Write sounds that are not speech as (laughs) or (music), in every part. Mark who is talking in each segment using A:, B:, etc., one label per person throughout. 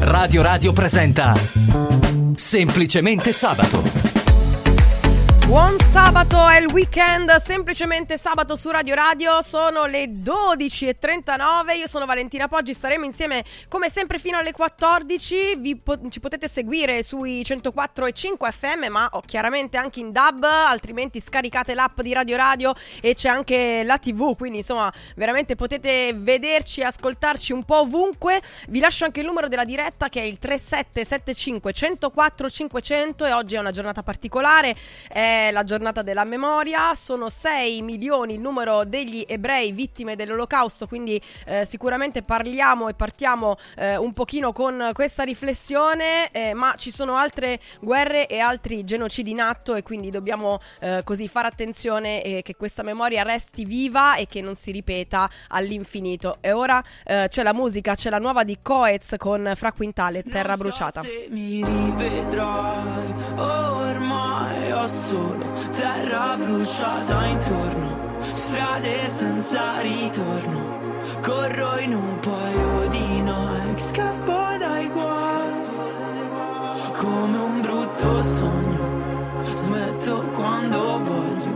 A: Radio Radio presenta Semplicemente Sabato.
B: Buon sabato, è il weekend, semplicemente sabato su Radio Radio, sono le 12.39, io sono Valentina Poggi, staremo insieme come sempre fino alle 14, po- ci potete seguire sui 104 e 5 FM ma oh, chiaramente anche in DAB, altrimenti scaricate l'app di Radio Radio e c'è anche la TV, quindi insomma veramente potete vederci ascoltarci un po' ovunque, vi lascio anche il numero della diretta che è il 3775 104 500 e oggi è una giornata particolare. Eh, la giornata della memoria, sono 6 milioni il numero degli ebrei vittime dell'olocausto, quindi eh, sicuramente parliamo e partiamo eh, un pochino con questa riflessione, eh, ma ci sono altre guerre e altri genocidi in atto e quindi dobbiamo eh, così fare attenzione che questa memoria resti viva e che non si ripeta all'infinito. E ora eh, c'è la musica, c'è la nuova di Coez con Fra Quintale, Terra
C: non so
B: bruciata.
C: Se mi rivedrai, ormai ho solo solo, terra bruciata intorno, strade senza ritorno. Corro in un paio di Nike, scappo dai guai, come un brutto sogno, smetto quando voglio.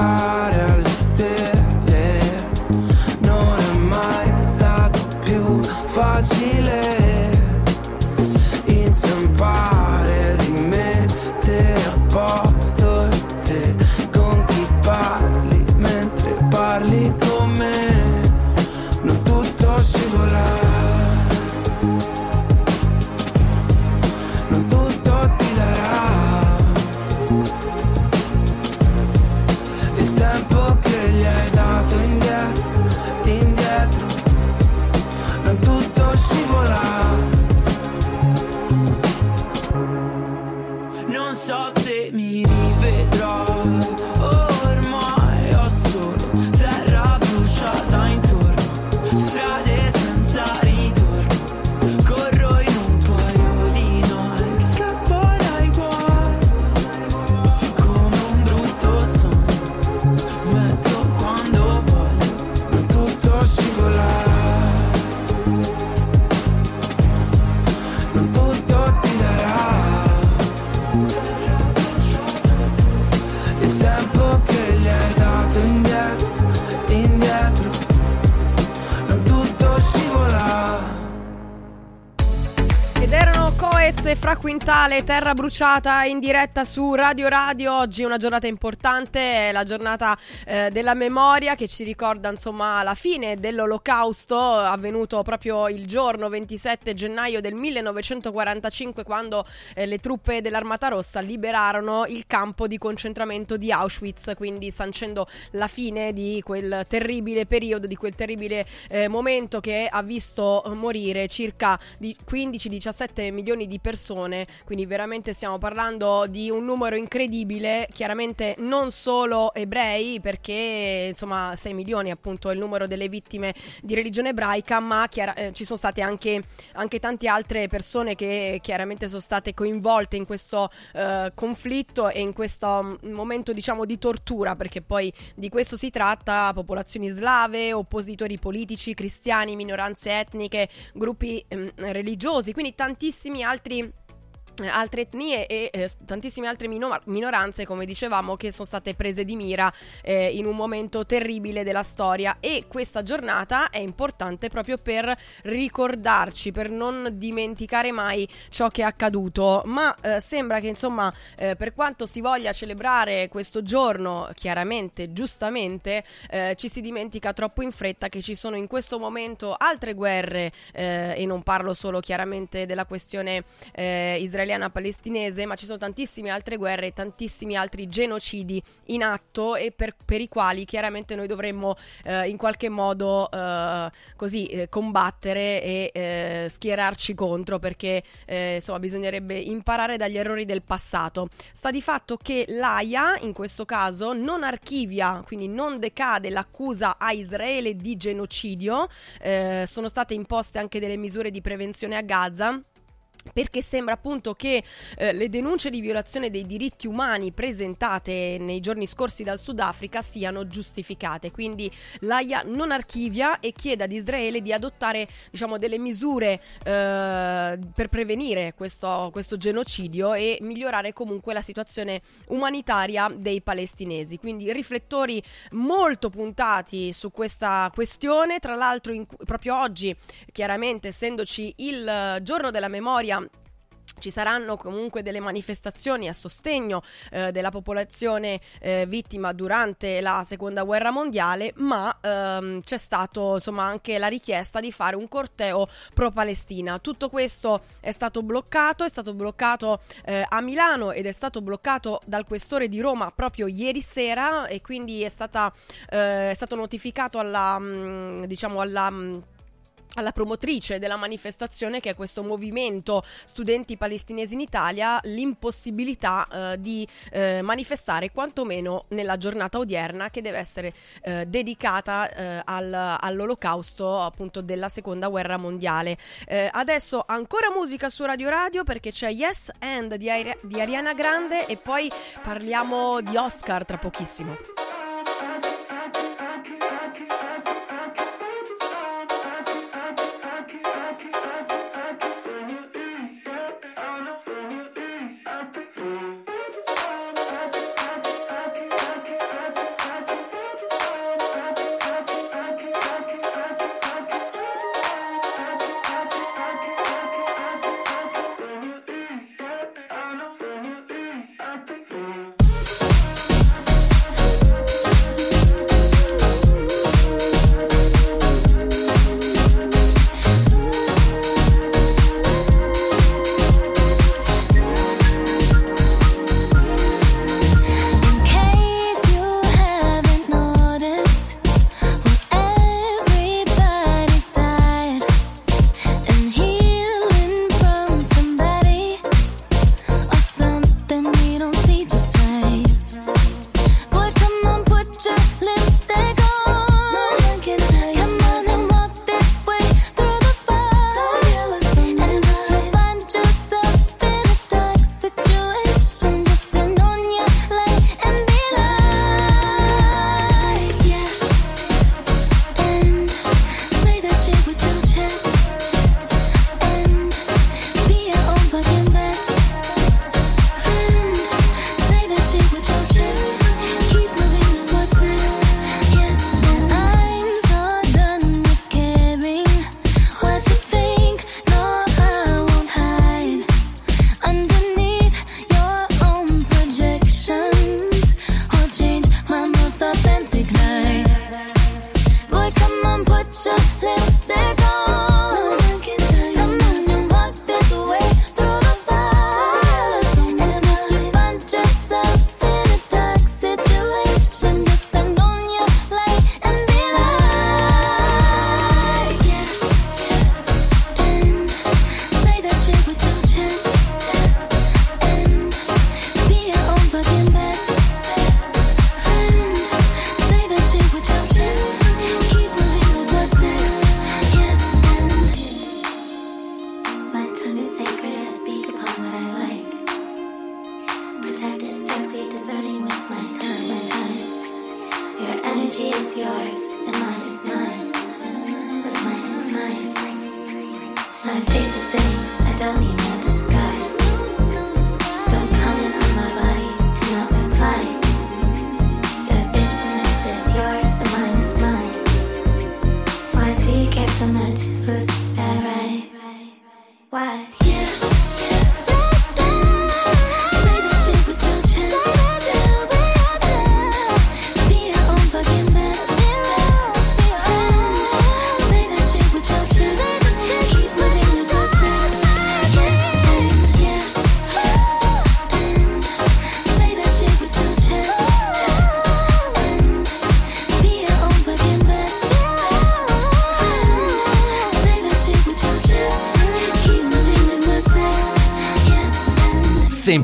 B: lugar. E Quintale, Terra Bruciata in diretta su Radio Radio. Oggi è una giornata importante, è la giornata eh, della memoria che ci ricorda insomma la fine dell'olocausto avvenuto proprio il giorno 27 gennaio del 1945 quando eh, le truppe dell'Armata Rossa liberarono il campo di concentramento di Auschwitz, quindi sancendo la fine di quel terribile periodo, di quel terribile eh, momento che ha visto morire circa di 15-17 milioni di persone, quindi veramente stiamo parlando di un numero incredibile, chiaramente non solo ebrei, perché insomma 6 milioni appunto è il numero delle vittime di religione ebraica, ma chiara- eh, ci sono state anche, anche tante altre persone che chiaramente sono state coinvolte in questo eh, conflitto e in questo mm, momento diciamo di tortura, perché poi di questo si tratta, popolazioni slave, oppositori politici, cristiani, minoranze etniche, gruppi ehm, religiosi, quindi tantissimi altri altre etnie e eh, tantissime altre mino- minoranze, come dicevamo, che sono state prese di mira eh, in un momento terribile della storia. E questa giornata è importante proprio per ricordarci, per non dimenticare mai ciò che è accaduto, ma eh, sembra che insomma eh, per quanto si voglia celebrare questo giorno, chiaramente, giustamente, eh, ci si dimentica troppo in fretta che ci sono in questo momento altre guerre eh, e non parlo solo chiaramente della questione israeliana israeliana palestinese, ma ci sono tantissime altre guerre, tantissimi altri genocidi in atto e per, per i quali chiaramente noi dovremmo eh, in qualche modo eh, così eh, combattere e eh, schierarci contro perché eh, insomma bisognerebbe imparare dagli errori del passato. Sta di fatto che l'AIA in questo caso non archivia, quindi non decade l'accusa a Israele di genocidio, eh, sono state imposte anche delle misure di prevenzione a Gaza perché sembra appunto che eh, le denunce di violazione dei diritti umani presentate nei giorni scorsi dal Sudafrica siano giustificate. Quindi l'AIA non archivia e chiede ad Israele di adottare diciamo, delle misure eh, per prevenire questo, questo, genocidio e migliorare comunque la situazione umanitaria dei palestinesi. Quindi riflettori molto puntati su questa questione. Tra l'altro in, proprio oggi, chiaramente essendoci il giorno della memoria ci saranno comunque delle manifestazioni a sostegno eh, della popolazione eh, vittima durante la seconda guerra mondiale, ma ehm, c'è insomma anche la richiesta di fare un corteo pro-Palestina. Tutto questo è stato bloccato, è stato bloccato eh, a Milano ed è stato bloccato dal questore di Roma proprio ieri sera e quindi è, stata, eh, è stato notificato alla, mm, diciamo alla mm, alla promotrice della manifestazione che è questo movimento studenti palestinesi in Italia l'impossibilità eh, di eh, manifestare quantomeno nella giornata odierna che deve essere eh, dedicata eh, al, all'olocausto appunto della seconda guerra mondiale. Eh, adesso ancora musica su Radio Radio perché c'è Yes and di, Ari- di Ariana Grande e poi parliamo di Oscar tra pochissimo
D: My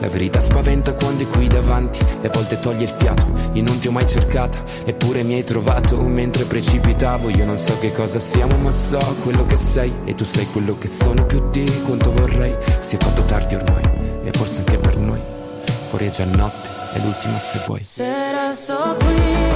D: La verità spaventa quando è qui davanti e a volte toglie il fiato. Io non ti ho mai cercata, eppure mi hai trovato mentre precipitavo. Io non so che cosa siamo, ma so quello che sei. E tu sei quello che sono più di quanto vorrei. Si è fatto tardi ormai, e forse anche per noi. Fuori è già notte, è l'ultima se vuoi.
E: Se resto qui,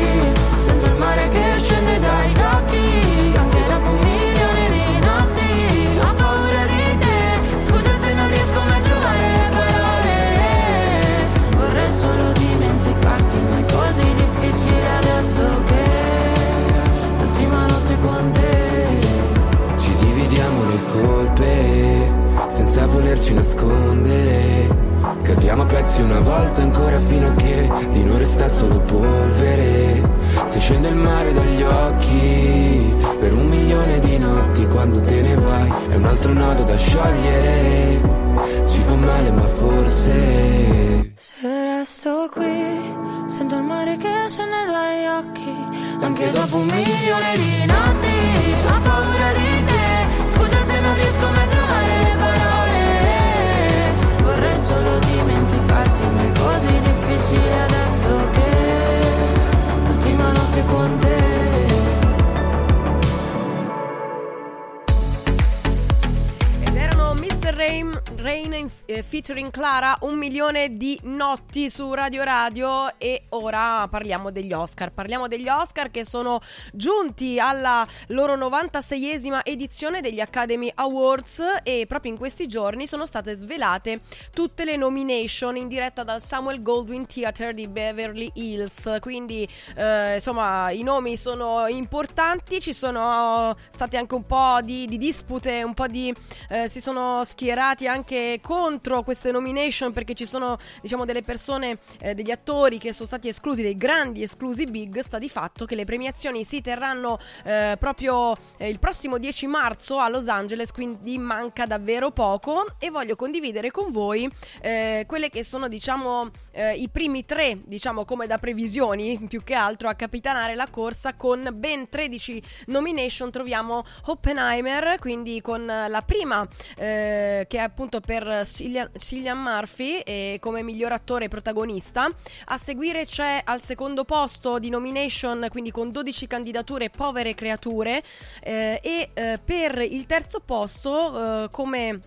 B: featuring Clara, un milione di notti su Radio Radio e ora parliamo degli Oscar. Parliamo degli Oscar che sono giunti alla loro 96esima edizione degli Academy Awards e proprio in questi giorni sono state svelate tutte le nomination in diretta dal Samuel Goldwyn Theater di Beverly Hills. Quindi eh, insomma i nomi sono importanti, ci sono state anche un po' di, di dispute, un po' di eh, si sono schierati anche contro queste nomination perché ci sono diciamo delle persone, eh, degli attori che sono stati esclusi, dei grandi esclusi big, sta di fatto che le premiazioni si terranno eh, proprio eh, il prossimo 10 marzo a Los Angeles, quindi manca davvero poco e voglio condividere con voi eh, quelle che sono diciamo eh, i primi tre, diciamo come da previsioni più che altro a capitanare la corsa con ben 13 nomination troviamo Oppenheimer, quindi con la prima eh, che è appunto per Cillian, Cillian Murphy eh, come miglior attore protagonista. A seguire c'è al secondo posto di nomination, quindi con 12 candidature, Povere Creature. eh, e eh, per il terzo posto, eh, come.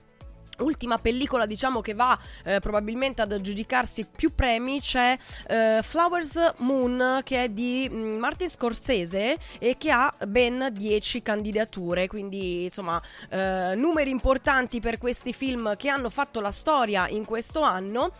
B: Ultima pellicola, diciamo che va eh, probabilmente ad aggiudicarsi più premi. C'è eh, Flowers Moon, che è di mm, Martin Scorsese e che ha ben 10 candidature. Quindi, insomma, eh, numeri importanti per questi film che hanno fatto la storia in questo anno.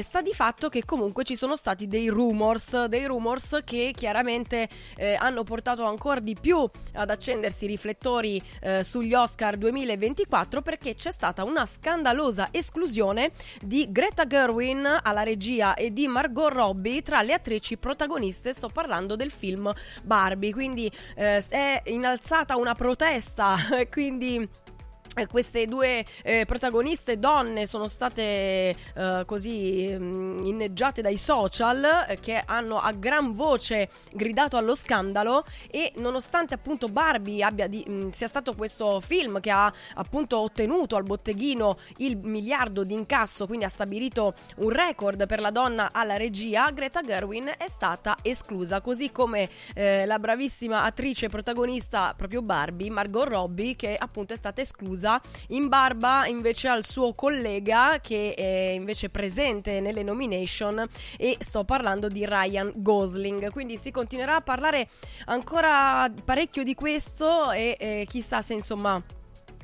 B: Sta di fatto che comunque ci sono stati dei rumors, dei rumors che chiaramente eh, hanno portato ancora di più ad accendersi i riflettori eh, sugli Oscar 2024 perché c'è stata una scandalosa esclusione di Greta Gerwin alla regia e di Margot Robbie tra le attrici protagoniste. Sto parlando del film Barbie, quindi eh, è innalzata una protesta, (laughs) quindi queste due eh, protagoniste donne sono state eh, così mh, inneggiate dai social eh, che hanno a gran voce gridato allo scandalo e nonostante appunto Barbie di, mh, sia stato questo film che ha appunto ottenuto al botteghino il miliardo di incasso quindi ha stabilito un record per la donna alla regia Greta Gerwin è stata esclusa così come eh, la bravissima attrice protagonista proprio Barbie Margot Robbie che appunto è stata esclusa in barba invece al suo collega che è invece presente nelle nomination e sto parlando di Ryan Gosling. Quindi si continuerà a parlare ancora parecchio di questo e eh, chissà se insomma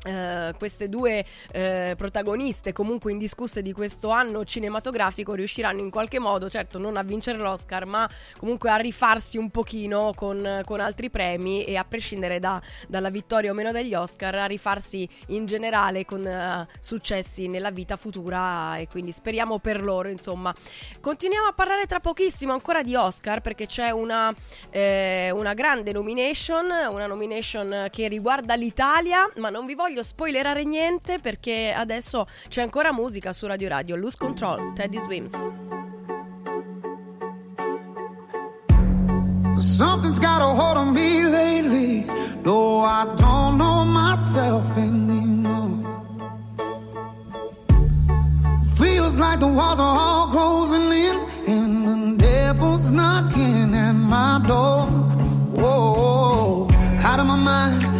B: Uh, queste due uh, protagoniste comunque indiscusse di questo anno cinematografico riusciranno in qualche modo, certo non a vincere l'Oscar, ma comunque a rifarsi un pochino con, con altri premi e a prescindere da, dalla vittoria o meno degli Oscar, a rifarsi in generale con uh, successi nella vita futura e quindi speriamo per loro insomma. Continuiamo a parlare tra pochissimo ancora di Oscar perché c'è una, eh, una grande nomination, una nomination che riguarda l'Italia, ma non vi voglio voglio spoilerare niente perché adesso c'è ancora musica su Radio Radio. Lose Control, Teddy Swims.
F: Something's got a hold on me lately. No, I don't know myself anymore. Feels like the walls are all closing in, and the devil's knocking at my door. Whoa, out of my mind.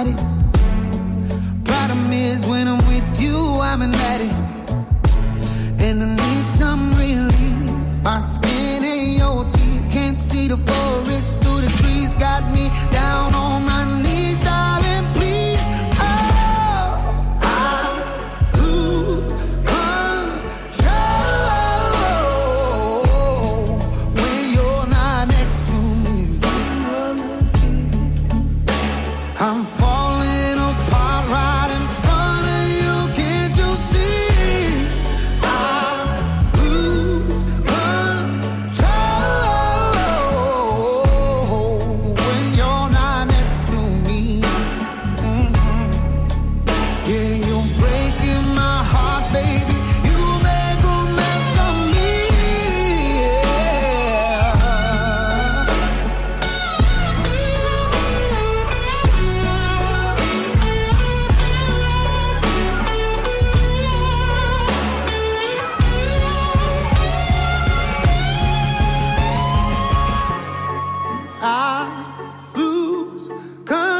F: Problematic. Problem is, when I'm with you, I'm an addict. And I need some relief. My skin ain't your teeth. Can't see the forest through the trees. Got me lose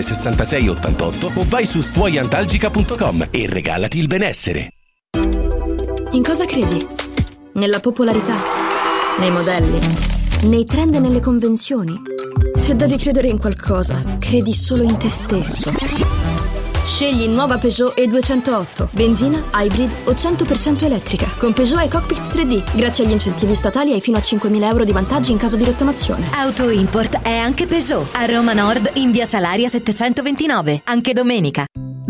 G: 66 88 o vai su stuoiantalgica.com e regalati il benessere.
H: In cosa credi? Nella popolarità? Nei modelli? Nei trend e nelle convenzioni? Se devi credere in qualcosa, credi solo in te stesso. Scegli nuova Peugeot E208, benzina, hybrid o 100% elettrica. Con Peugeot hai cockpit 3D. Grazie agli incentivi statali hai fino a 5.000 euro di vantaggi in caso di rottamazione.
I: Auto Import è anche Peugeot. A Roma Nord in via Salaria 729, anche domenica.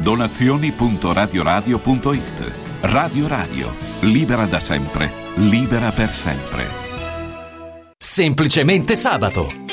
J: Donazioni.radioradio.it Radio Radio, libera da sempre, libera per sempre.
A: Semplicemente sabato.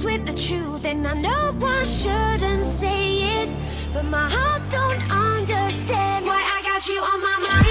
K: Mess with the truth. And I know I shouldn't say it, but my heart don't understand why I got you on my mind.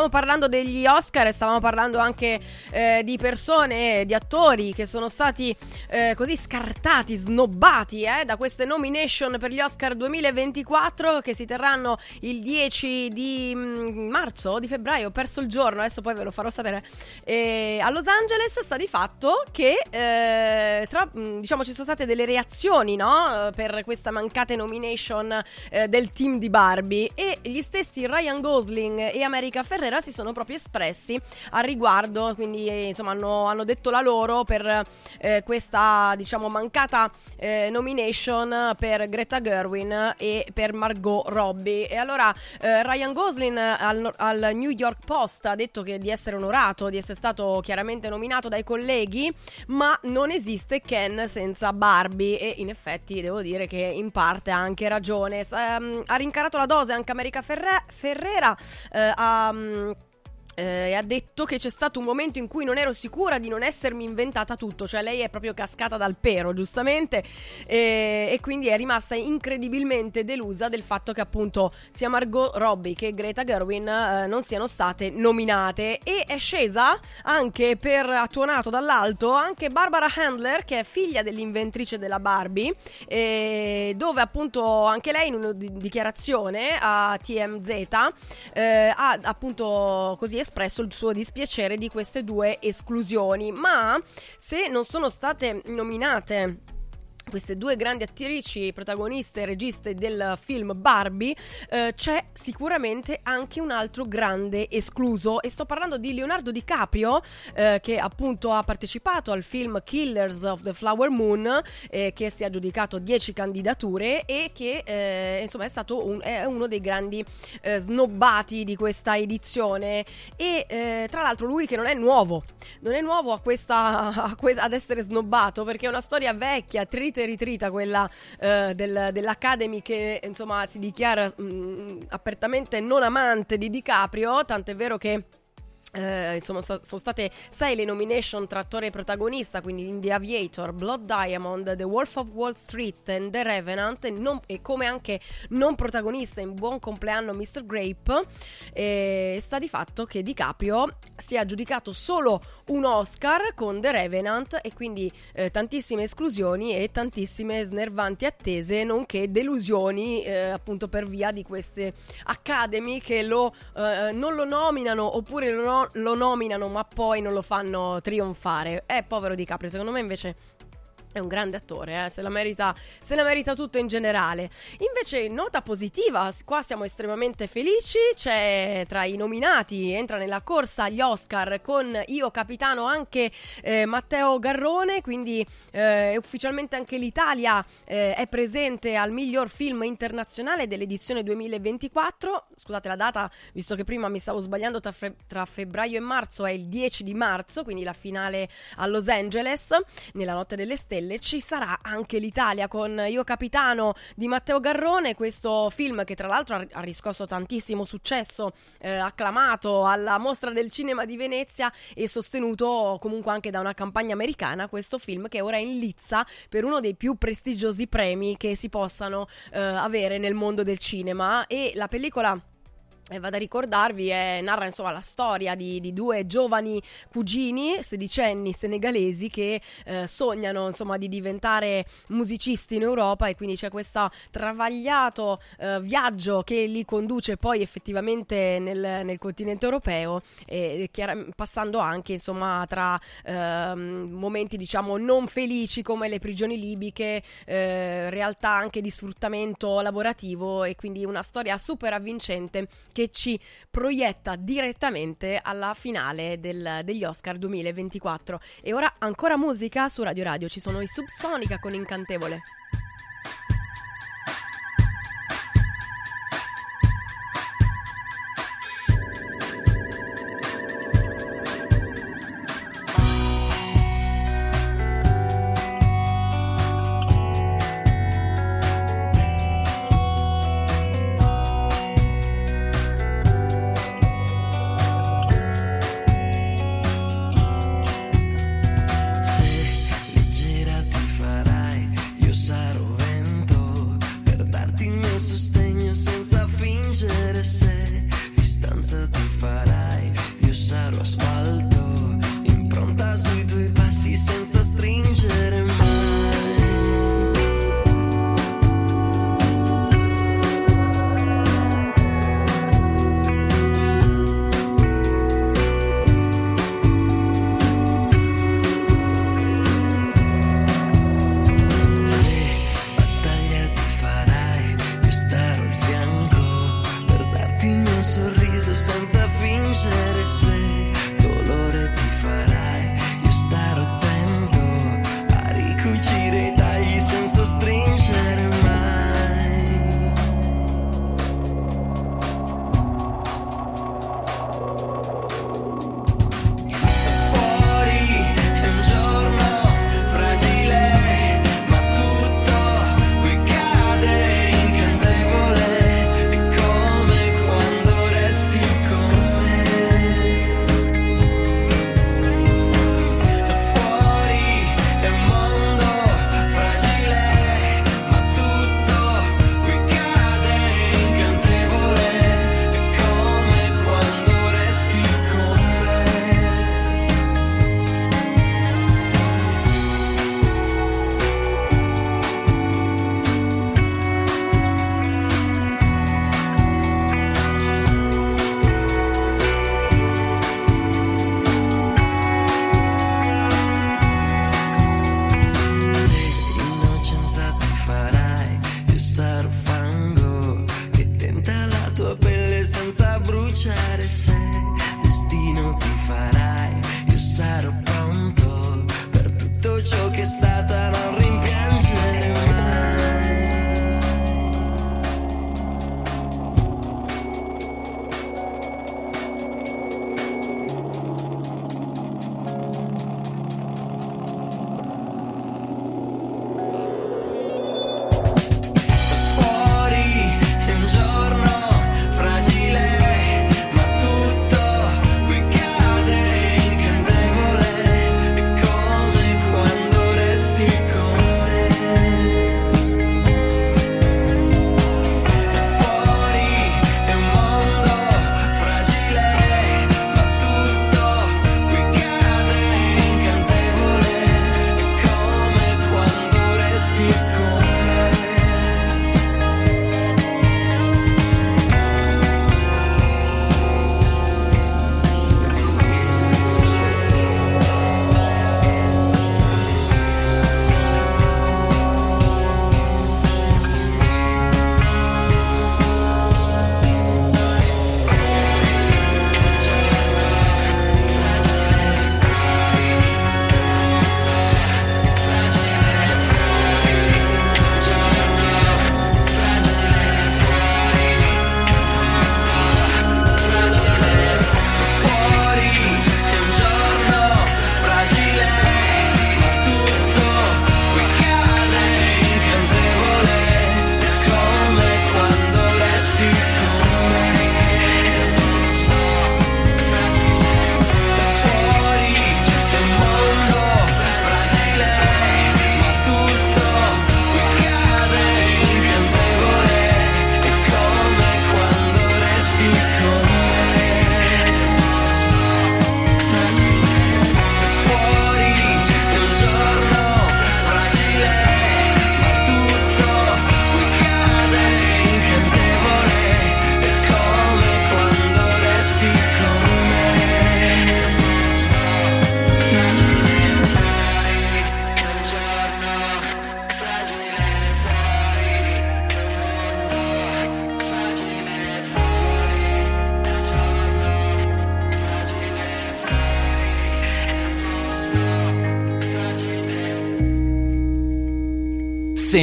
B: Stavamo parlando degli Oscar e stavamo parlando anche eh, di persone, di attori che sono stati eh, così scartati, snobbati eh, da queste nomination per gli Oscar 2024 che si terranno il 10 di mm, marzo, di febbraio. Ho perso il giorno, adesso poi ve lo farò sapere. E a Los Angeles sta di fatto che eh, tra, mm, diciamo ci sono state delle reazioni no? Eh, per questa mancate nomination eh, del team di Barbie e gli stessi Ryan Gosling e America Ferrera si sono proprio espressi al riguardo, quindi eh, insomma hanno, hanno detto la loro per eh, questa diciamo mancata eh, nomination per Greta Gerwin e per Margot Robbie. E allora eh, Ryan Gosling al, al New York Post ha detto che di essere onorato di essere stato chiaramente nominato dai colleghi, ma non esiste Ken senza Barbie e in effetti devo dire che in parte ha anche ragione. S- ehm, ha rincarato la dose anche America Ferre- Ferrera eh, ha mm, eh, ha detto che c'è stato un momento in cui non ero sicura di non essermi inventata tutto, cioè lei è proprio cascata dal pero, giustamente, e, e quindi è rimasta incredibilmente delusa del fatto che appunto sia Margot Robbie che Greta Gerwin eh, non siano state nominate. E è scesa anche per ha dall'alto anche Barbara Handler che è figlia dell'inventrice della Barbie eh, dove appunto anche lei in una di- dichiarazione a TMZ eh, ha appunto così espresso il suo dispiacere di queste due esclusioni. Ma se non sono state nominate queste due grandi attrici, protagoniste e registe del film Barbie, eh, c'è sicuramente anche un altro grande escluso. E sto parlando di Leonardo DiCaprio, eh, che appunto ha partecipato al film Killers of the Flower Moon, eh, che si è aggiudicato 10 candidature e che eh, insomma è stato un- è uno dei grandi eh, snobbati di questa edizione. E eh, tra l'altro lui che non è nuovo, non è nuovo a questa, a que- ad essere snobbato perché è una storia vecchia, trita e ritrita quella eh, del- dell'Academy che insomma si dichiara mm, apertamente non amante di DiCaprio, tant'è vero che eh, insomma, so- sono state sei le nomination tra attore e protagonista, quindi in The Aviator, Blood Diamond, The Wolf of Wall Street e The Revenant, e, non- e come anche non protagonista in Buon compleanno Mr. Grape. E sta di fatto che DiCaprio si è aggiudicato solo un Oscar con The Revenant e quindi eh, tantissime esclusioni e tantissime snervanti attese, nonché delusioni eh, appunto per via di queste Academy che lo, eh, non lo nominano oppure lo, lo nominano ma poi non lo fanno trionfare. Eh, povero DiCaprio, secondo me invece è un grande attore, eh, se, la merita, se la merita tutto in generale. Invece, nota positiva, qua siamo estremamente felici. C'è tra i nominati, entra nella corsa agli Oscar con io capitano anche eh, Matteo Garrone. Quindi eh, ufficialmente anche l'Italia eh, è presente al miglior film internazionale dell'edizione 2024. Scusate la data, visto che prima mi stavo sbagliando tra, fe- tra febbraio e marzo, è il 10 di marzo, quindi la finale a Los Angeles, nella notte delle stelle. Ci sarà anche l'Italia con Io Capitano di Matteo Garrone, questo film che tra l'altro ha riscosso tantissimo successo, eh, acclamato alla Mostra del Cinema di Venezia e sostenuto comunque anche da una campagna americana. Questo film che ora è in lizza per uno dei più prestigiosi premi che si possano eh, avere nel mondo del cinema. E la pellicola. Eh, vado a ricordarvi, è- narra insomma la storia di, di due giovani cugini sedicenni senegalesi che eh, sognano insomma di diventare musicisti in Europa e quindi c'è questo travagliato eh, viaggio che li conduce poi effettivamente nel, nel continente europeo e chiara- passando anche insomma tra ehm, momenti diciamo non felici come le prigioni libiche, eh, realtà anche di sfruttamento lavorativo e quindi una storia super avvincente che ci proietta direttamente alla finale del- degli Oscar 2024. E ora ancora musica su Radio Radio, ci sono i Subsonica con Incantevole.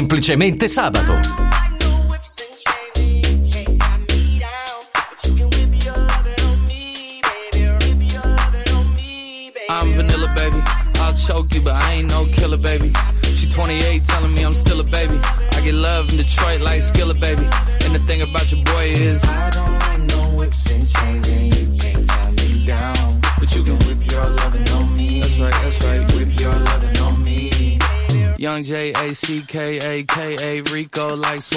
A: Semplicemente sabato.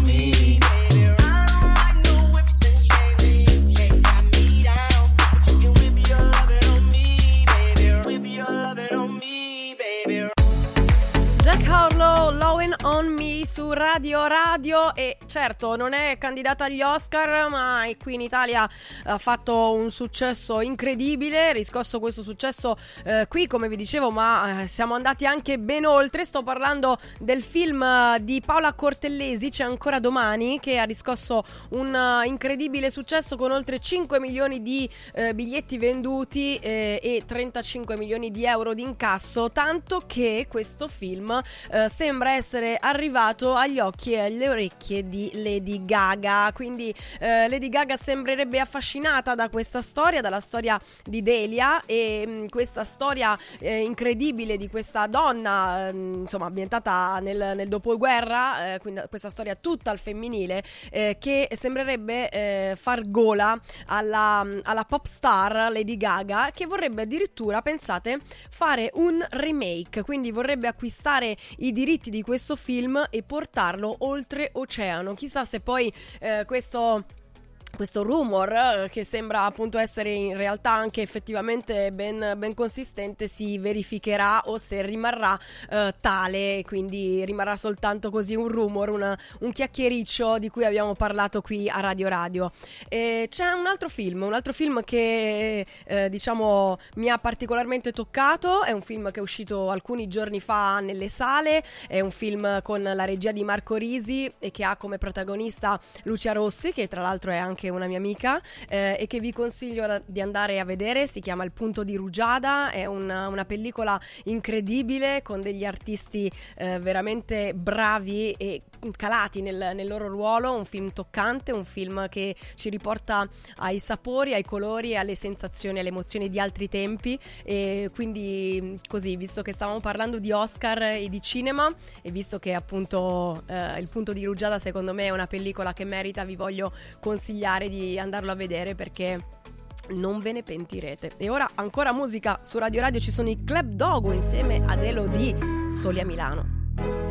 L: me.
B: Su Radio Radio e certo non è candidata agli Oscar ma qui in Italia ha fatto un successo incredibile, riscosso questo successo eh, qui come vi dicevo ma eh, siamo andati anche ben oltre, sto parlando del film eh, di Paola Cortellesi C'è ancora domani che ha riscosso un eh, incredibile successo con oltre 5 milioni di eh, biglietti venduti eh, e 35 milioni di euro di incasso tanto che questo film eh, sembra essere arrivato agli occhi e alle orecchie di Lady Gaga. Quindi eh, Lady Gaga sembrerebbe affascinata da questa storia, dalla storia di Delia e mh, questa storia eh, incredibile di questa donna, ehm, insomma, ambientata nel, nel dopoguerra, eh, quindi questa storia tutta al femminile, eh, che sembrerebbe eh, far gola alla, alla pop star Lady Gaga, che vorrebbe addirittura, pensate, fare un remake, quindi vorrebbe acquistare i diritti di questo film e portarlo oltre oceano. Chissà se poi eh, questo questo rumor eh, che sembra appunto essere in realtà anche effettivamente ben, ben consistente si verificherà o se rimarrà eh, tale. Quindi rimarrà soltanto così un rumor una- un chiacchiericcio di cui abbiamo parlato qui a Radio Radio. E c'è un altro film un altro film che eh, diciamo mi ha particolarmente toccato. È un film che è uscito alcuni giorni fa nelle sale. È un film con la regia di Marco Risi e che ha come protagonista Lucia Rossi che tra l'altro è anche una mia amica eh, e che vi consiglio da- di andare a vedere. Si chiama Il punto di Rugiada, è una, una pellicola incredibile con degli artisti eh, veramente bravi e calati nel, nel loro ruolo. Un film toccante, un film che ci riporta ai sapori, ai colori, alle sensazioni, alle emozioni di altri tempi. E quindi, così, visto che stavamo parlando di Oscar e di cinema, e visto che appunto eh, Il punto di Rugiada, secondo me, è una pellicola che merita, vi voglio consigliare di andarlo a vedere perché non ve ne pentirete. E ora ancora musica su Radio Radio ci sono i Club Dogo insieme ad Elodie Soli a Milano.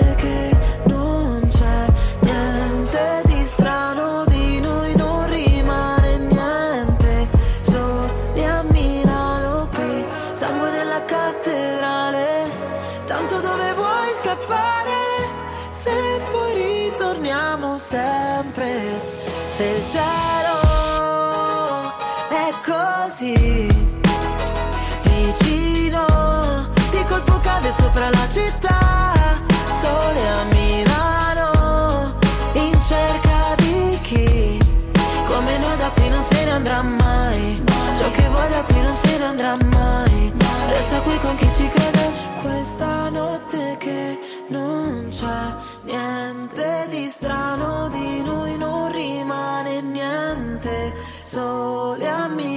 K: se il cielo è così. Vicino di colpo cade sopra la città. Sole a Milano in cerca di chi? Come noi da qui non se ne andrà mai. Ciò che da qui non se ne andrà mai. Resta qui con chi ci crede. Questa notte che non c'è niente di strano di niente sole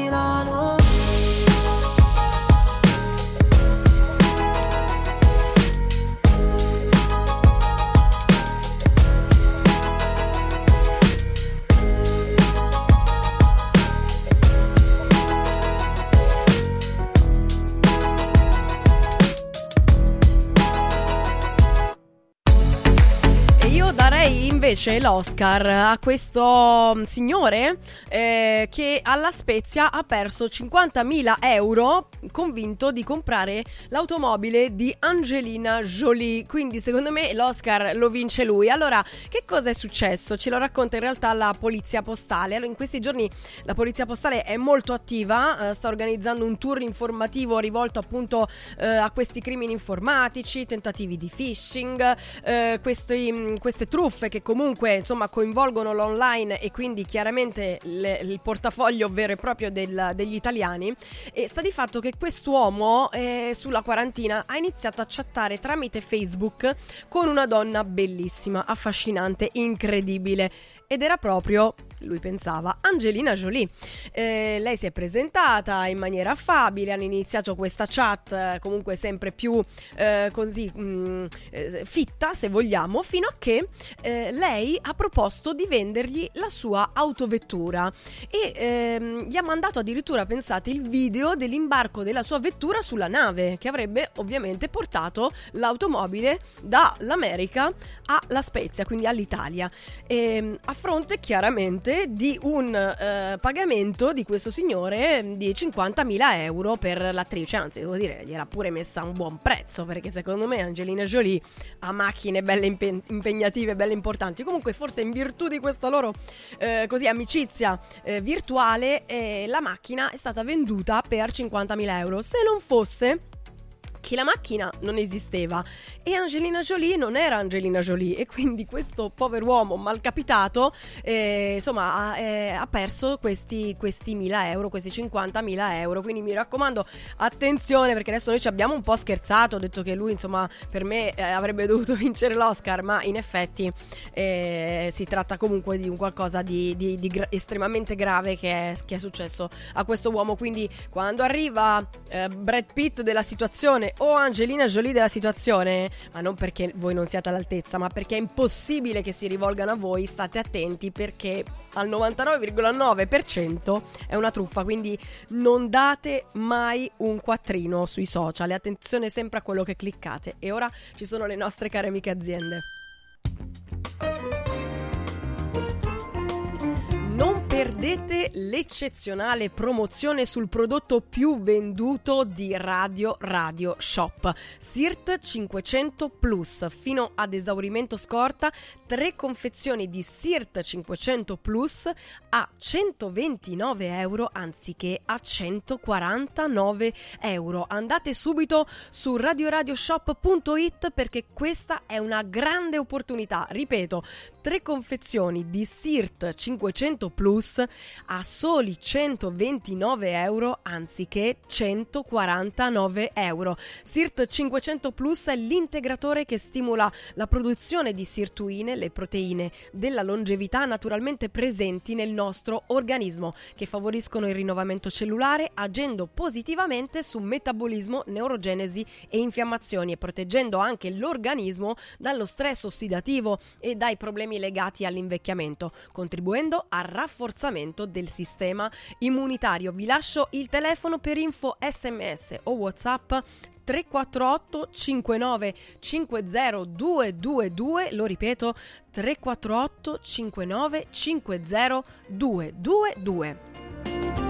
B: invece l'Oscar a questo mm, signore eh, che alla Spezia ha perso 50.000 euro convinto di comprare l'automobile di Angelina Jolie. Quindi secondo me l'Oscar lo vince lui. Allora, che cosa è successo? Ce lo racconta in realtà la Polizia Postale. Allora, in questi giorni la Polizia Postale è molto attiva, eh, sta organizzando un tour informativo rivolto appunto eh, a questi crimini informatici, tentativi di phishing, eh, questi, mh, queste truffe che comunque insomma coinvolgono l'online e quindi chiaramente le- il portafoglio vero e proprio del- degli italiani. E sta di fatto che quest'uomo eh, sulla quarantina ha iniziato a chattare tramite Facebook con una donna bellissima, affascinante, incredibile. Ed era proprio, lui pensava, Angelina Jolie. Eh, lei si è presentata in maniera affabile, hanno iniziato questa chat eh, comunque sempre più eh, così mh, eh, fitta, se vogliamo, fino a che eh, lei ha proposto di vendergli la sua autovettura e ehm, gli ha mandato addirittura, pensate, il video dell'imbarco della sua vettura sulla nave che avrebbe ovviamente portato l'automobile dall'America alla Spezia, quindi all'Italia. E, a fronte chiaramente parte di un eh, pagamento di questo signore di 50.000 euro per l'attrice, anzi devo dire gliel'ha pure messa a un buon prezzo perché secondo me Angelina Jolie ha macchine belle impe- impegnative, belle importanti, comunque forse in virtù di questa loro eh, così amicizia eh, virtuale eh, la macchina è stata venduta per 50.000 euro, se non fosse che la macchina non esisteva. E Angelina Jolie non era Angelina Jolie e quindi questo pover'uomo malcapitato eh, insomma ha, eh, ha perso questi, questi 1000 euro, questi 50.000 euro. Quindi mi raccomando attenzione perché adesso noi ci abbiamo un po' scherzato ho detto che lui insomma per me eh, avrebbe dovuto (laughs) vincere l'Oscar ma in effetti eh, si tratta comunque di un qualcosa di, di, di gra- estremamente grave che è, che è, successo a questo uomo. Quindi quando arriva eh, Brad Pitt della situazione o Angelina Jolie della situazione, ma non perché voi non siate all'altezza, ma perché è impossibile che si rivolgano a voi, state attenti perché al 99,9% è una truffa, quindi non date mai un quattrino sui social, attenzione sempre a quello che cliccate. E ora ci sono le nostre care amiche aziende. Perdete l'eccezionale promozione sul prodotto più venduto di Radio Radio Shop. SIRT 500 Plus fino ad esaurimento scorta, tre confezioni di SIRT 500 Plus a 129 euro anziché a 149 euro. Andate subito su radioradioshop.it perché questa è una grande opportunità. Ripeto, tre confezioni di SIRT 500 Plus a soli 129 euro anziché 149 euro. SIRT 500 Plus è l'integratore che stimola la produzione di sirtuine, le proteine della longevità naturalmente presenti nel nostro organismo, che favoriscono il rinnovamento cellulare agendo positivamente su metabolismo, neurogenesi e infiammazioni e proteggendo anche l'organismo dallo stress ossidativo e dai problemi legati all'invecchiamento, contribuendo al rafforzamento del sistema immunitario. Vi lascio il telefono per info sms o whatsapp 348 59 50 222 lo ripeto 348 59 50 222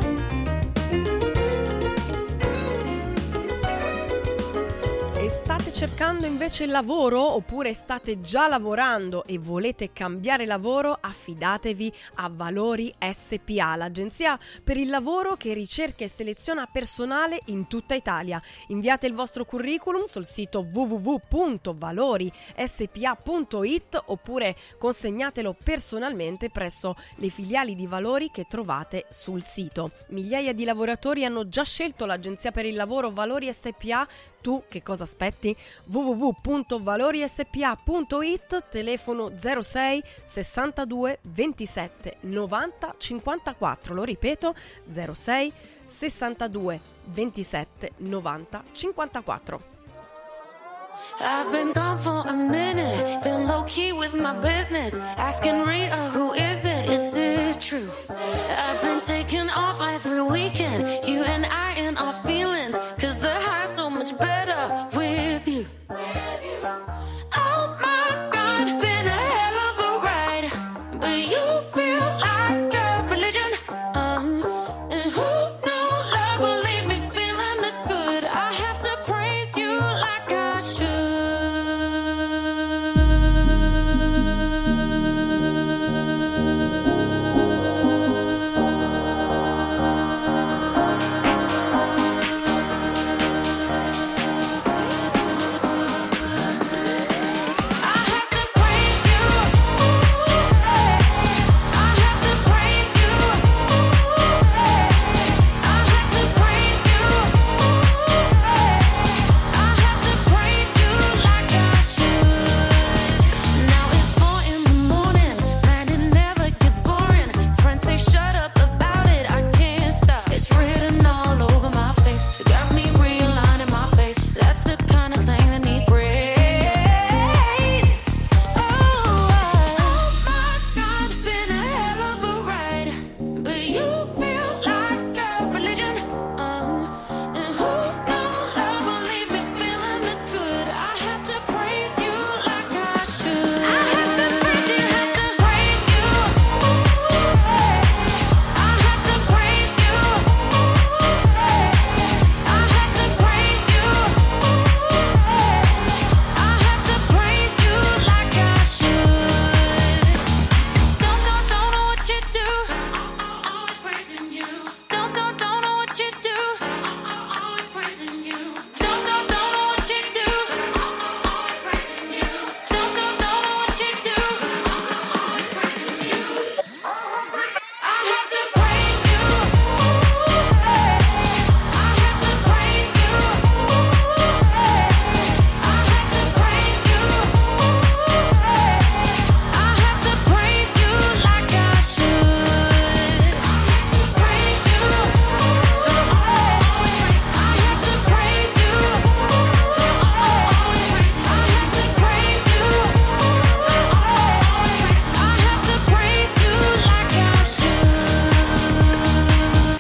B: cercando invece lavoro oppure state già lavorando e volete cambiare lavoro? Affidatevi a Valori SPA, l'agenzia per il lavoro che ricerca e seleziona personale in tutta Italia. Inviate il vostro curriculum sul sito www.valorispa.it oppure consegnatelo personalmente presso le filiali di Valori che trovate sul sito. Migliaia di lavoratori hanno già scelto l'agenzia per il lavoro Valori SPA tu che cosa aspetti? www.valorispa.it telefono 06 62 27 90 54 lo ripeto 06 62 27 90 54
K: I've been gone for a minute, been low key with my business. Asking Rita, who is it? Is it true? I've been taking off every weekend, you and I in our feelings.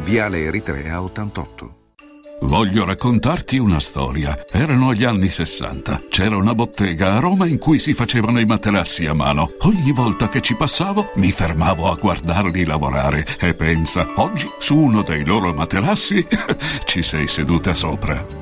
M: Viale Eritrea 88.
J: Voglio raccontarti una storia. Erano gli anni 60. C'era una bottega a Roma in cui si facevano i materassi a mano. Ogni volta che ci passavo mi fermavo a guardarli lavorare e pensa, oggi su uno dei loro materassi (laughs) ci sei seduta sopra.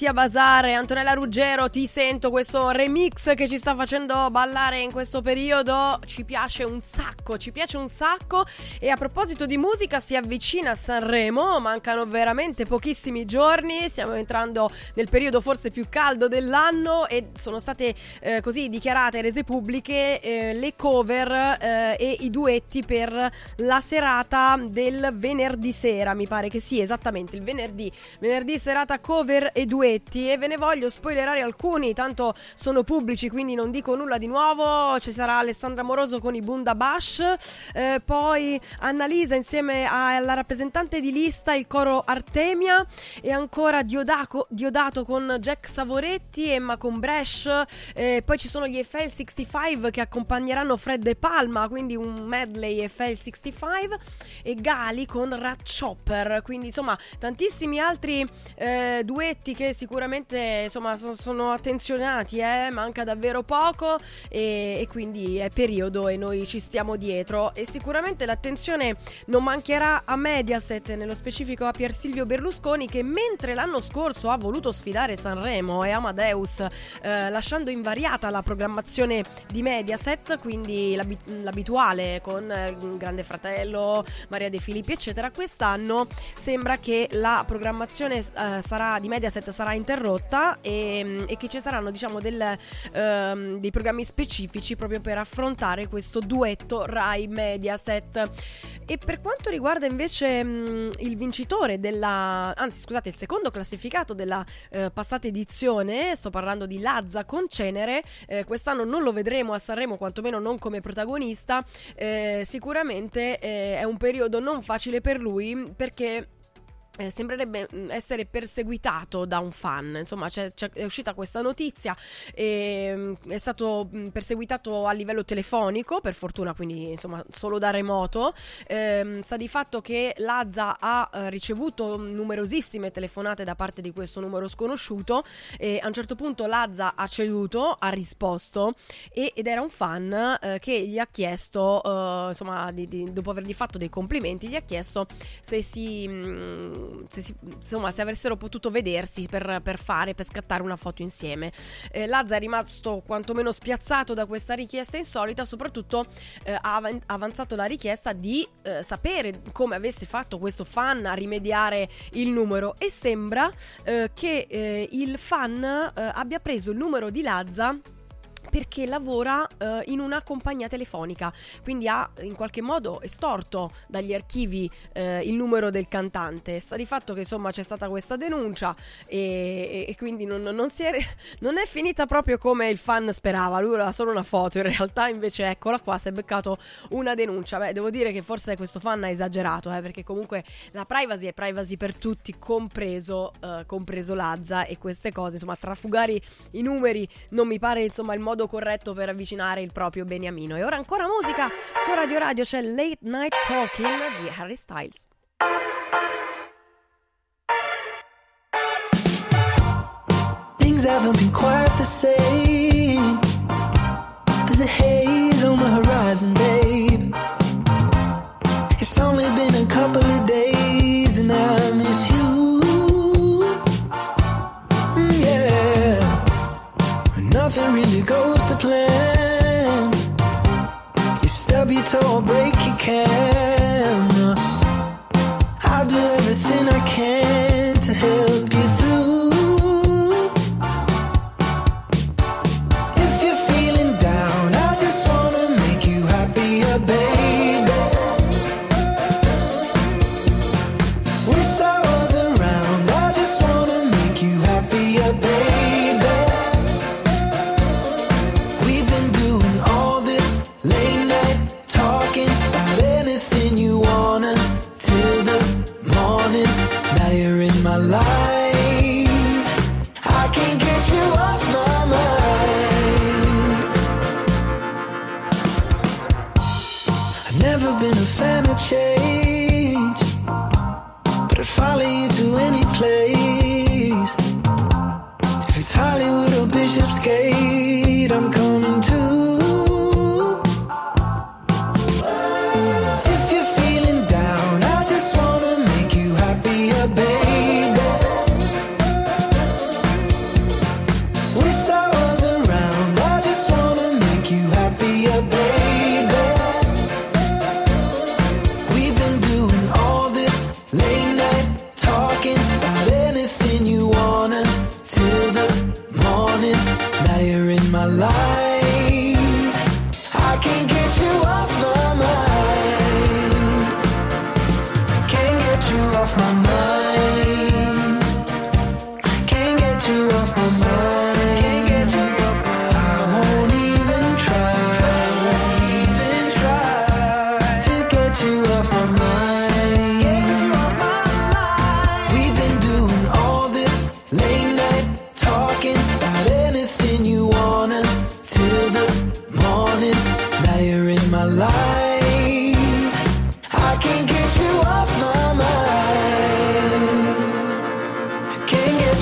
B: Mattia Basare, Antonella Ruggero, ti sento questo remix che ci sta facendo ballare in questo periodo, ci piace un sacco, ci piace un sacco e a proposito di musica si avvicina Sanremo, mancano veramente pochissimi giorni, stiamo entrando nel periodo forse più caldo dell'anno e sono state eh, così dichiarate rese pubbliche eh, le cover eh, e i duetti per la serata del venerdì sera, mi pare che sì, esattamente, il venerdì. Venerdì serata cover e duetti e ve ne voglio spoilerare alcuni, tanto sono pubblici, quindi non dico nulla di nuovo. Ci sarà Alessandra Moroso con i Bunda Bash, eh, poi Annalisa insieme alla rappresentante di lista, il coro Artemia e ancora Diodaco- Diodato con Jack Savoretti, Emma con Bresh, eh, poi ci sono gli FL 65 che accompagneranno Fred De Palma, quindi un medley FL 65 e Gali con Rat Chopper, quindi insomma tantissimi altri eh, duetti che sicuramente insomma so- sono attenzionati, eh, manca davvero poco e, e quindi è periodo e noi ci stiamo dietro. E sicuramente l'attenzione non mancherà a Mediaset, nello specifico a Pier Silvio Berlusconi che mentre l'anno scorso ha voluto sfidare Sanremo e Amadeus eh, lasciando invariata la programmazione di Mediaset, quindi l'abi- l'abituale con eh, Grande Fratello, Maria De Filippi eccetera, quest'anno sembra che la programmazione eh, sarà, di Mediaset sarà interrotta e, e che ci saranno diciamo del, ehm, dei programmi specifici proprio per affrontare questo duetto Rai Mediaset. E per quanto riguarda invece mh, il vincitore della, anzi scusate, il secondo classificato della eh, passata edizione, sto parlando di Lazza con Cenere, eh, quest'anno non lo vedremo a Sanremo, quantomeno non come protagonista, eh, sicuramente eh, è un periodo non facile per lui perché eh, sembrerebbe mm, essere perseguitato da un fan. Insomma, c'è, c'è- è uscita questa notizia. E, mm, è stato mm, perseguitato a livello telefonico, per fortuna, quindi insomma, solo da remoto. Ehm, sa di fatto che Lazza ha eh, ricevuto numerosissime telefonate da parte di questo numero sconosciuto. E a un certo punto Lazza ha ceduto, ha risposto e- ed era un fan eh, che gli ha chiesto, eh, insomma, di- di- dopo avergli fatto dei complimenti, gli ha chiesto se si, mm, se si- insomma, se avessero potuto vedersi per, per fare, per scattare una foto insieme. Eh, Lazza è rimasto quantomeno spiazzato da questa richiesta insolita, soprattutto eh, ha avan- avanzato la richiesta di eh, sapere come avesse fatto questo fan a rimediare il numero e sembra eh, che eh, il fan eh, abbia preso il numero di Lazza perché lavora eh, in una compagnia telefonica, quindi ha in qualche modo estorto dagli archivi eh, il numero del cantante. Sta di fatto che insomma c'è stata questa denuncia e, e quindi non, non è, non è finita proprio come il fan sperava. Lui aveva solo una foto, in realtà invece eccola qua, si è beccato una denuncia. Beh, devo dire che forse questo fan ha esagerato, eh, perché comunque la privacy è privacy per tutti, compreso, eh, compreso Lazza e queste cose. Insomma, trafugare i numeri non mi pare insomma il modo corretto per avvicinare il proprio beniamino. E ora ancora musica su Radio Radio c'è Late Night Talking di Harry Styles.
C: Things haven't been quite the same.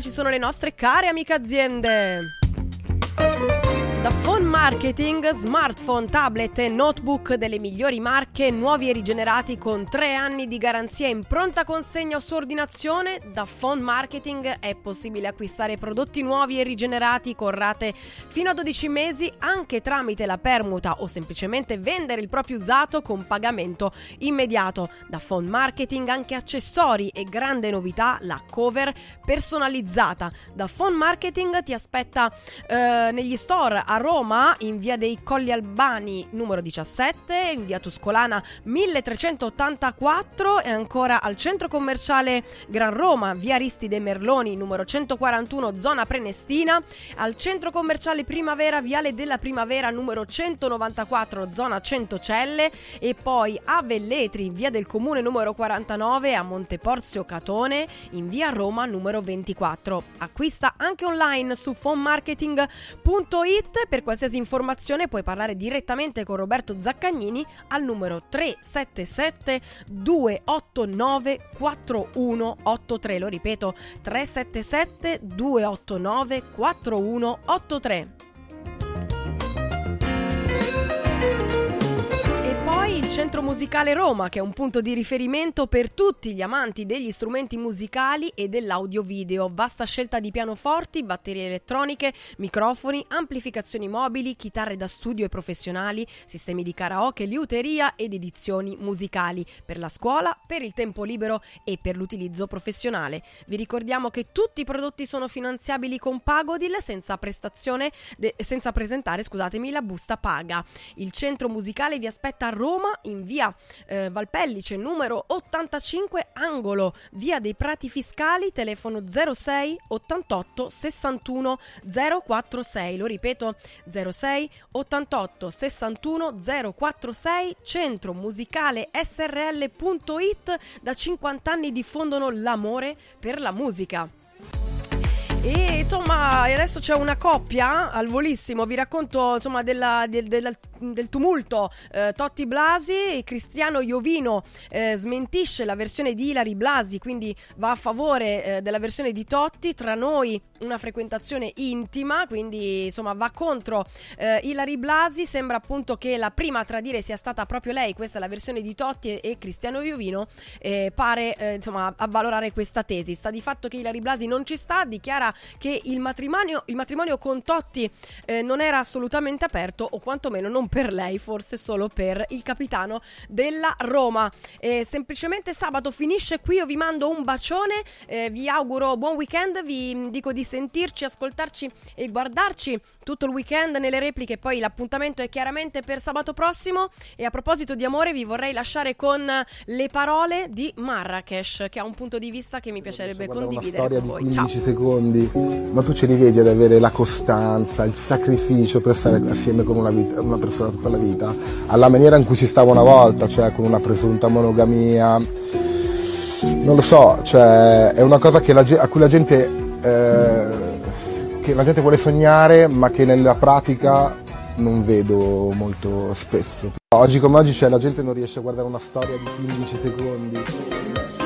K: ci sono
B: le nostre care amiche aziende. Da Phone Marketing, smartphone, tablet e notebook delle migliori marche, nuovi e rigenerati con 3 anni di garanzia in pronta consegna o su ordinazione, da Phone Marketing è possibile acquistare prodotti nuovi e rigenerati con rate fino a 12 mesi anche tramite la permuta o semplicemente vendere il proprio usato con pagamento immediato. Da Phone Marketing anche accessori e grande novità, la cover personalizzata. Da Phone Marketing ti aspetta eh, negli store a Roma in via dei Colli Albani numero 17, in via Tuscolana 1384 e ancora al centro commerciale Gran Roma, via Aristide Merloni numero 141 zona Prenestina, al centro commerciale Primavera, viale della Primavera numero 194 zona Centocelle e poi a Velletri, via del Comune numero 49 a Monteporzio Catone in via Roma numero 24. Acquista anche online su fonmarketing.it per qualsiasi informazione puoi parlare direttamente con Roberto Zaccagnini al numero 377 289 4183. Lo ripeto, 377 289 4183. Centro Musicale Roma, che è un punto di riferimento per tutti gli amanti degli strumenti musicali e dell'audio-video. Vasta scelta di pianoforti, batterie elettroniche, microfoni, amplificazioni mobili, chitarre da studio e professionali, sistemi di karaoke, liuteria ed edizioni musicali per la scuola, per il tempo libero e per l'utilizzo professionale. Vi ricordiamo che tutti i prodotti sono finanziabili con Pagodil senza de- senza presentare, scusatemi, la busta paga. Il Centro Musicale vi aspetta a Roma in via eh, Valpellice numero 85 angolo via dei Prati Fiscali telefono 06 88 61 046 lo ripeto 06 88 61 046 centro musicale srl.it da 50 anni diffondono l'amore per la musica e insomma, adesso c'è una coppia al volissimo. Vi racconto insomma della- del, del- del tumulto. Eh, Totti Blasi, Cristiano Iovino eh, smentisce la versione di Ilari Blasi, quindi va a favore eh, della versione di Totti. Tra noi una frequentazione intima, quindi insomma va contro eh, Ilari Blasi. Sembra appunto che la prima a tradire sia stata proprio lei. Questa è la versione di Totti e, e Cristiano Iovino. eh, pare eh, insomma avvalorare questa tesi. Sta di fatto che Ilari Blasi non ci sta, dichiara che il matrimonio, il matrimonio con Totti eh, non era assolutamente aperto, o quantomeno non per lei, forse solo per il capitano della Roma. Eh, semplicemente sabato finisce qui, io vi mando un bacione, eh, vi auguro buon weekend, vi dico di sentirci, ascoltarci e guardarci tutto il weekend nelle repliche, poi l'appuntamento è chiaramente per sabato prossimo e a proposito di amore vi vorrei lasciare con le parole di Marrakesh, che ha un punto di vista che mi piacerebbe condividere
N: storia
B: con
N: di
B: voi.
N: 15
B: Ciao.
N: secondi, ma tu ce li vedi ad avere la costanza, il sacrificio per stare assieme con una, vita- una persona tutta la vita, alla maniera in cui si stava una volta, cioè con una presunta monogamia. Non lo so, cioè è una cosa che la a cui la gente, eh, che la gente vuole sognare, ma che nella pratica non vedo molto spesso. Oggi come oggi cioè, la gente non riesce a guardare una storia di 15 secondi.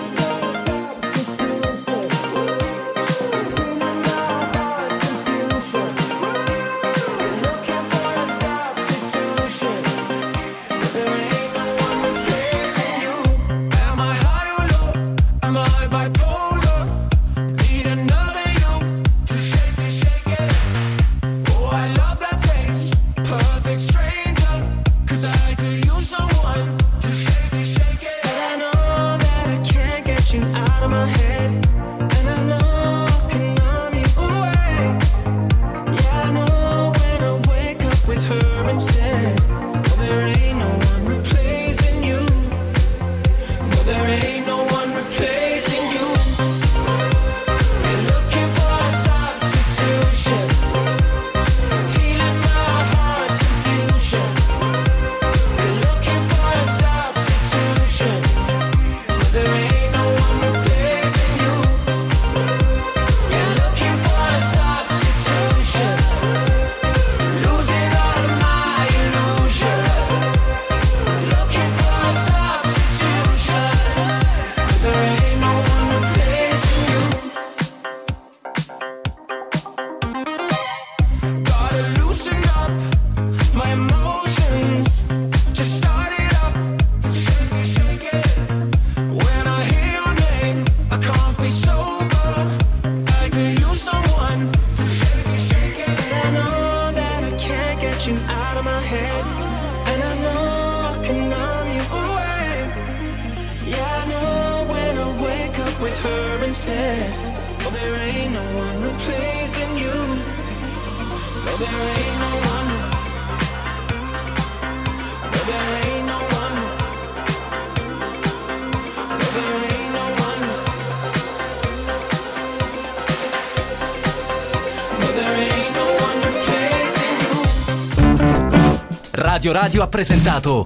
O: Radio Radio ha presentato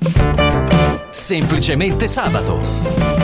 O: Semplicemente Sabato.